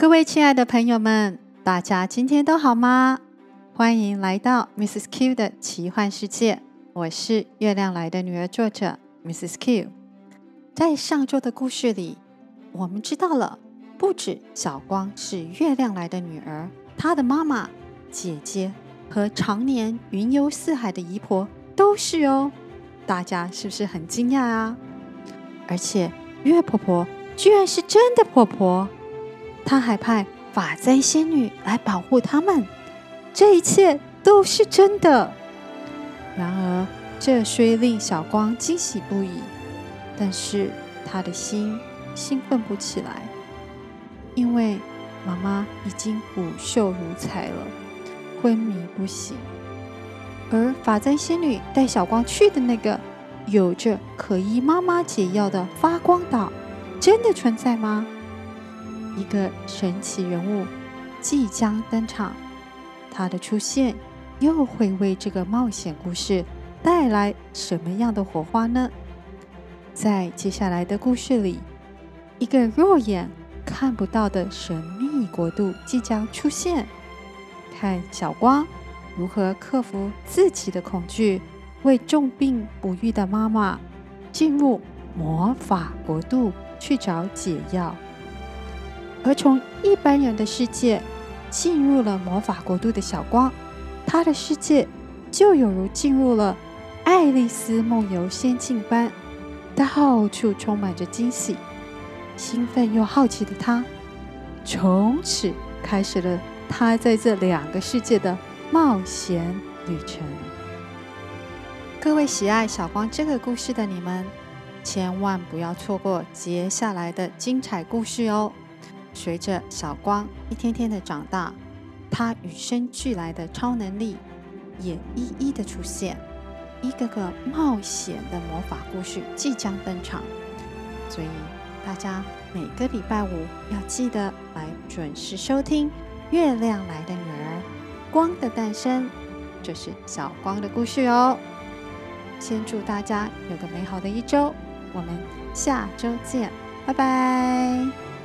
各位亲爱的朋友们，大家今天都好吗？欢迎来到 Mrs. Q 的奇幻世界。我是月亮来的女儿，作者 Mrs. Q。在上周的故事里，我们知道了，不止小光是月亮来的女儿，她的妈妈、姐姐和常年云游四海的姨婆都是哦。大家是不是很惊讶啊？而且月婆婆居然是真的婆婆，他还派法簪仙女来保护他们，这一切都是真的。然而，这虽令小光惊喜不已，但是他的心兴奋不起来，因为妈妈已经骨瘦如柴了，昏迷不醒。而法簪仙女带小光去的那个有着可医妈妈解药的发光岛，真的存在吗？一个神奇人物即将登场，他的出现又会为这个冒险故事带来什么样的火花呢？在接下来的故事里，一个肉眼看不到的神秘国度即将出现，看小光。如何克服自己的恐惧，为重病不愈的妈妈进入魔法国度去找解药？而从一般人的世界进入了魔法国度的小光，他的世界就有如进入了爱丽丝梦游仙境般，到处充满着惊喜。兴奋又好奇的他，从此开始了他在这两个世界的。冒险旅程，各位喜爱小光这个故事的你们，千万不要错过接下来的精彩故事哦！随着小光一天天的长大，他与生俱来的超能力也一一的出现，一个个冒险的魔法故事即将登场，所以大家每个礼拜五要记得来准时收听《月亮来的女儿》。光的诞生，这是小光的故事哦。先祝大家有个美好的一周，我们下周见，拜拜。